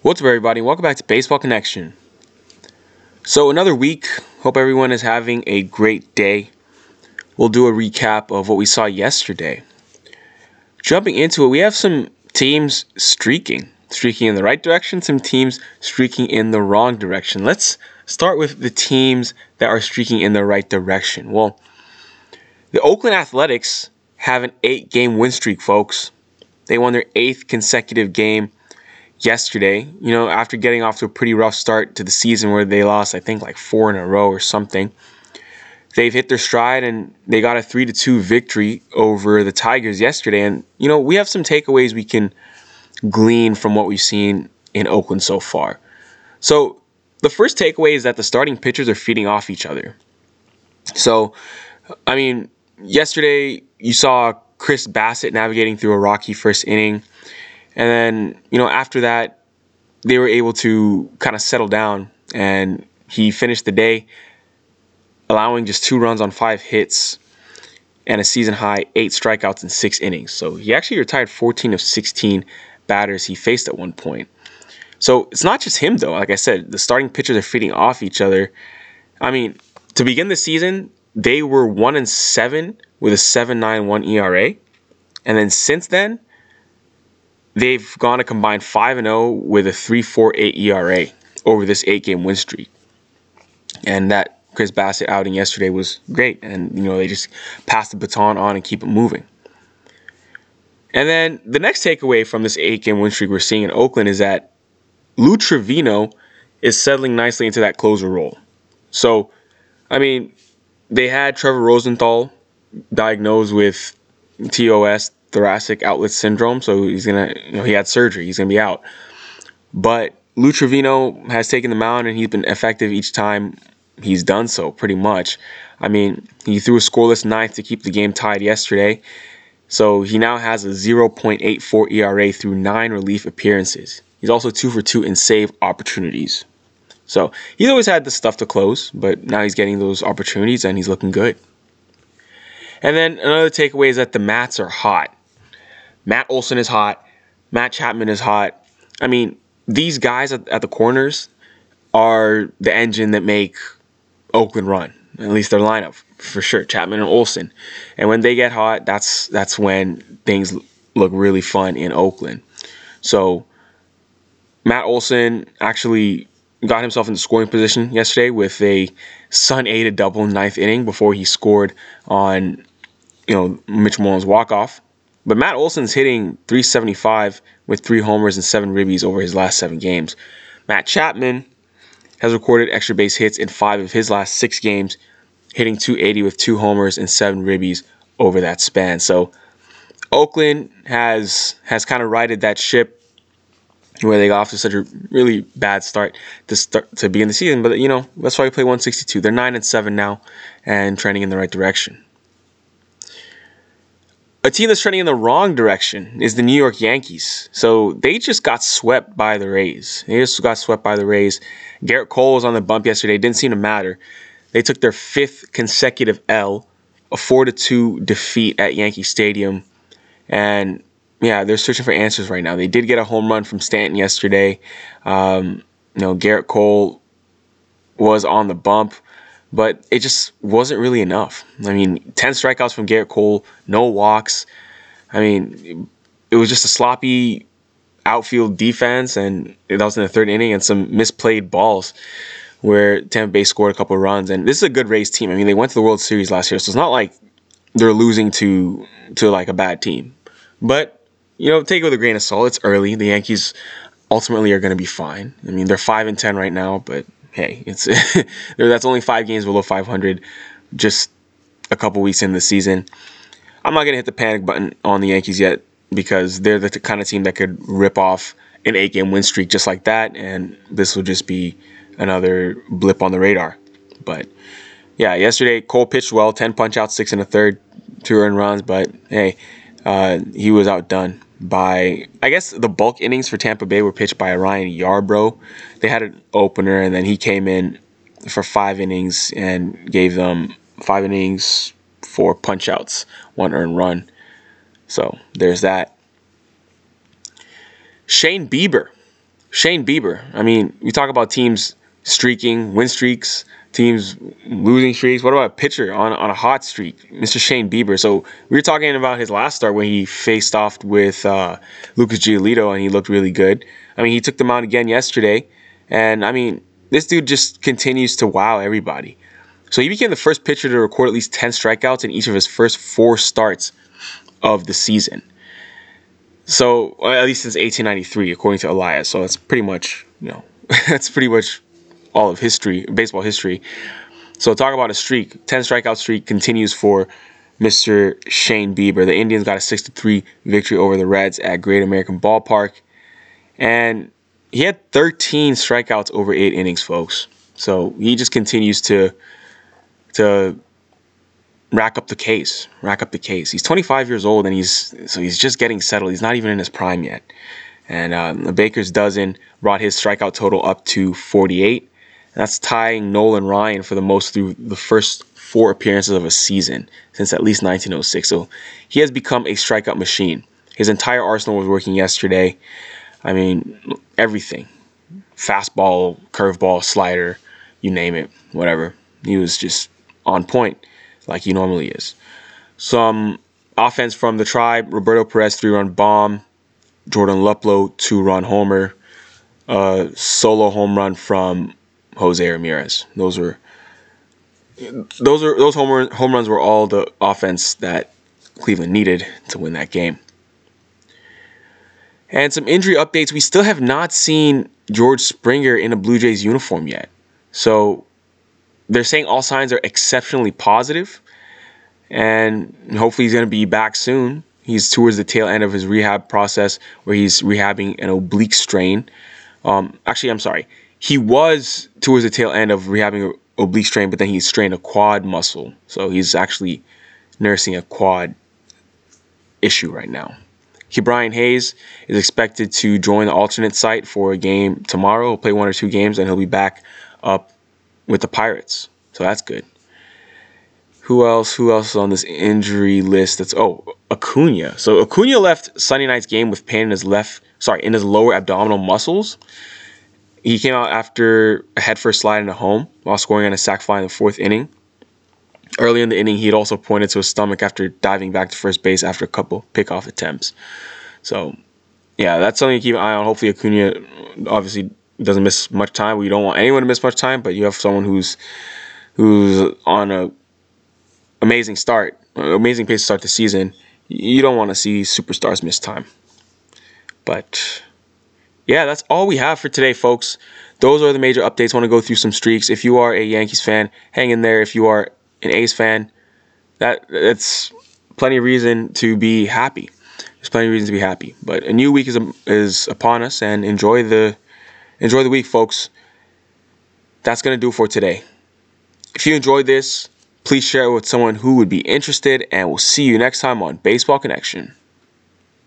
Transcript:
What's up, everybody? Welcome back to Baseball Connection. So, another week. Hope everyone is having a great day. We'll do a recap of what we saw yesterday. Jumping into it, we have some teams streaking, streaking in the right direction, some teams streaking in the wrong direction. Let's start with the teams that are streaking in the right direction. Well, the Oakland Athletics have an eight game win streak, folks. They won their eighth consecutive game yesterday, you know, after getting off to a pretty rough start to the season where they lost, I think, like four in a row or something. They've hit their stride and they got a 3 to 2 victory over the Tigers yesterday. And, you know, we have some takeaways we can glean from what we've seen in Oakland so far. So, the first takeaway is that the starting pitchers are feeding off each other. So, I mean, yesterday you saw Chris Bassitt navigating through a rocky first inning. And then, you know, after that, they were able to kind of settle down and he finished the day allowing just two runs on five hits and a season high eight strikeouts in six innings. So he actually retired 14 of 16 batters he faced at one point. So it's not just him though. Like I said, the starting pitchers are feeding off each other. I mean, to begin the season, they were one and seven with a 7.91 ERA, and then since then, they've gone a combined 5 and 0 with a 3.48 ERA over this eight game win streak. And that Chris Bassitt outing yesterday was great. And, you know, they just pass the baton on and keep it moving. And then the next takeaway from this eight game win streak we're seeing in Oakland is that Lou Trivino is settling nicely into that closer role. So, I mean, they had Trevor Rosenthal diagnosed with TOS, thoracic outlet syndrome. So he's gonna, you know, he had surgery. He's gonna be out. But Lou Trivino has taken the mound and he's been effective each time he's done so, pretty much. I mean, he threw a scoreless ninth to keep the game tied yesterday. So he now has a 0.84 ERA through nine relief appearances. He's also two for two in save opportunities. So he's always had the stuff to close, but now he's getting those opportunities and he's looking good. And then another takeaway is that the Mats are hot. Matt Olson is hot. Matt Chapman is hot. I mean, these guys at, at the corners are the engine that make Oakland run. At least their lineup for sure. Chapman and Olson. And when they get hot, that's that's when things look really fun in Oakland. So Matt Olson actually got himself into scoring position yesterday with a Sun aided double ninth inning before he scored on you know Mitch Moreland's walk off. But Matt Olson's hitting 375 with three homers and seven ribbies over his last seven games. Matt Chapman has recorded extra base hits in five of his last six games, hitting 280 with two homers and seven ribbies over that span. So Oakland has has kind of righted that ship where they got off to such a really bad start to start to begin the season. But you know that's why we play 162. They're nine and seven now, and trending in the right direction. A team that's trending in the wrong direction is the New York Yankees. So they just got swept by the Rays. They just got swept by the Rays. Gerrit Cole was on the bump yesterday. Didn't seem to matter. They took their fifth consecutive L, a four to two defeat at Yankee Stadium, and yeah, they're searching for answers right now. They did get a home run from Stanton yesterday. Um, you know, Gerrit Cole was on the bump but it just wasn't really enough. I mean, 10 strikeouts from Gerrit Cole, no walks. I mean, it was just a sloppy outfield defense, and that was in the third inning, and some misplayed balls where Tampa Bay scored a couple runs. And this is a good Rays team. I mean, they went to the World Series last year, so it's not like they're losing to to like a bad team. But you know, take it with a grain of salt. It's early. The Yankees ultimately are going to be fine. I mean, they're five and ten right now, but hey, it's that's only five games below 500, just a couple weeks in the season. I'm not gonna hit the panic button on the Yankees yet because they're the kind of team that could rip off an eight-game win streak just like that, and this will just be another blip on the radar. But yeah, yesterday Cole pitched well, 10 punch outs, six and a third, two earned runs, but hey, uh, he was outdone by I guess the bulk innings for Tampa Bay were pitched by Ryan Yarbrough. They had an opener and then he came in for five innings and gave them five innings, four punch outs, one earned run. So there's that. Shane Bieber Shane Bieber. I mean, we talk about teams streaking, win streaks, teams losing streaks. What about a pitcher on, on a hot streak, Mr. Shane Bieber? So we were talking about his last start when he faced off with uh, Lucas Giolito and he looked really good. I mean, he took them out again yesterday, and I mean, this dude just continues to wow everybody. So he became the first pitcher to record at least 10 strikeouts in each of his first four starts of the season. So at least since 1893, according to Elias. So it's pretty much, you know, that's pretty much all of history, baseball history. So talk about a streak. 10 strikeout streak continues for Mr. Shane Bieber. The Indians got a 6-3 victory over the Reds at Great American Ballpark. And he had 13 strikeouts over 8 innings, folks. So he just continues to to rack up the case, rack up the case. He's 25 years old and he's so he's just getting settled. He's not even in his prime yet. And um, the Baker's dozen brought his strikeout total up to 48. That's tying Nolan Ryan for the most through the first four appearances of a season since at least 1906. So he has become a strikeout machine. His entire arsenal was working yesterday. I mean, everything fastball, curveball, slider, you name it, whatever. He was just on point like he normally is. Some offense from the tribe Roberto Perez, three run bomb, Jordan Luplow, two run homer, uh, solo home run from Jose Ramirez. Those were those are those home run, home runs were all the offense that Cleveland needed to win that game. And some injury updates. We still have not seen George Springer in a Blue Jays uniform yet. So they're saying all signs are exceptionally positive, and hopefully he's going to be back soon. He's towards the tail end of his rehab process where he's rehabbing an oblique strain. Um, actually, I'm sorry. He was towards the tail end of rehabbing an oblique strain, but then he strained a quad muscle. So he's actually nursing a quad issue right now. Brian Hayes is expected to join the alternate site for a game tomorrow. He'll play one or two games, and he'll be back up with the Pirates. So that's good. Who else? Who else is on this injury list? That's oh Acuna. So Acuna left Sunday night's game with pain in his left, sorry, in his lower abdominal muscles. He came out after a headfirst slide into home while scoring on a sac fly in the fourth inning. Early in the inning, he had also pointed to his stomach after diving back to first base after a couple pickoff attempts. So, yeah, that's something to keep an eye on. Hopefully, Acuna obviously doesn't miss much time. We don't want anyone to miss much time, but you have someone who's who's on a amazing start, amazing pace to start the season. You don't want to see superstars miss time. But yeah, that's all we have for today, folks. Those are the major updates. I want to go through some streaks. If you are a Yankees fan, hang in there. If you are an A's fan, that that's plenty of reason to be happy. There's plenty of reason to be happy. But a new week is is upon us, and enjoy the Enjoy the week, folks. That's to do for today. If you enjoyed this, please share it with someone who would be interested, and we'll see you next time on Baseball Connection.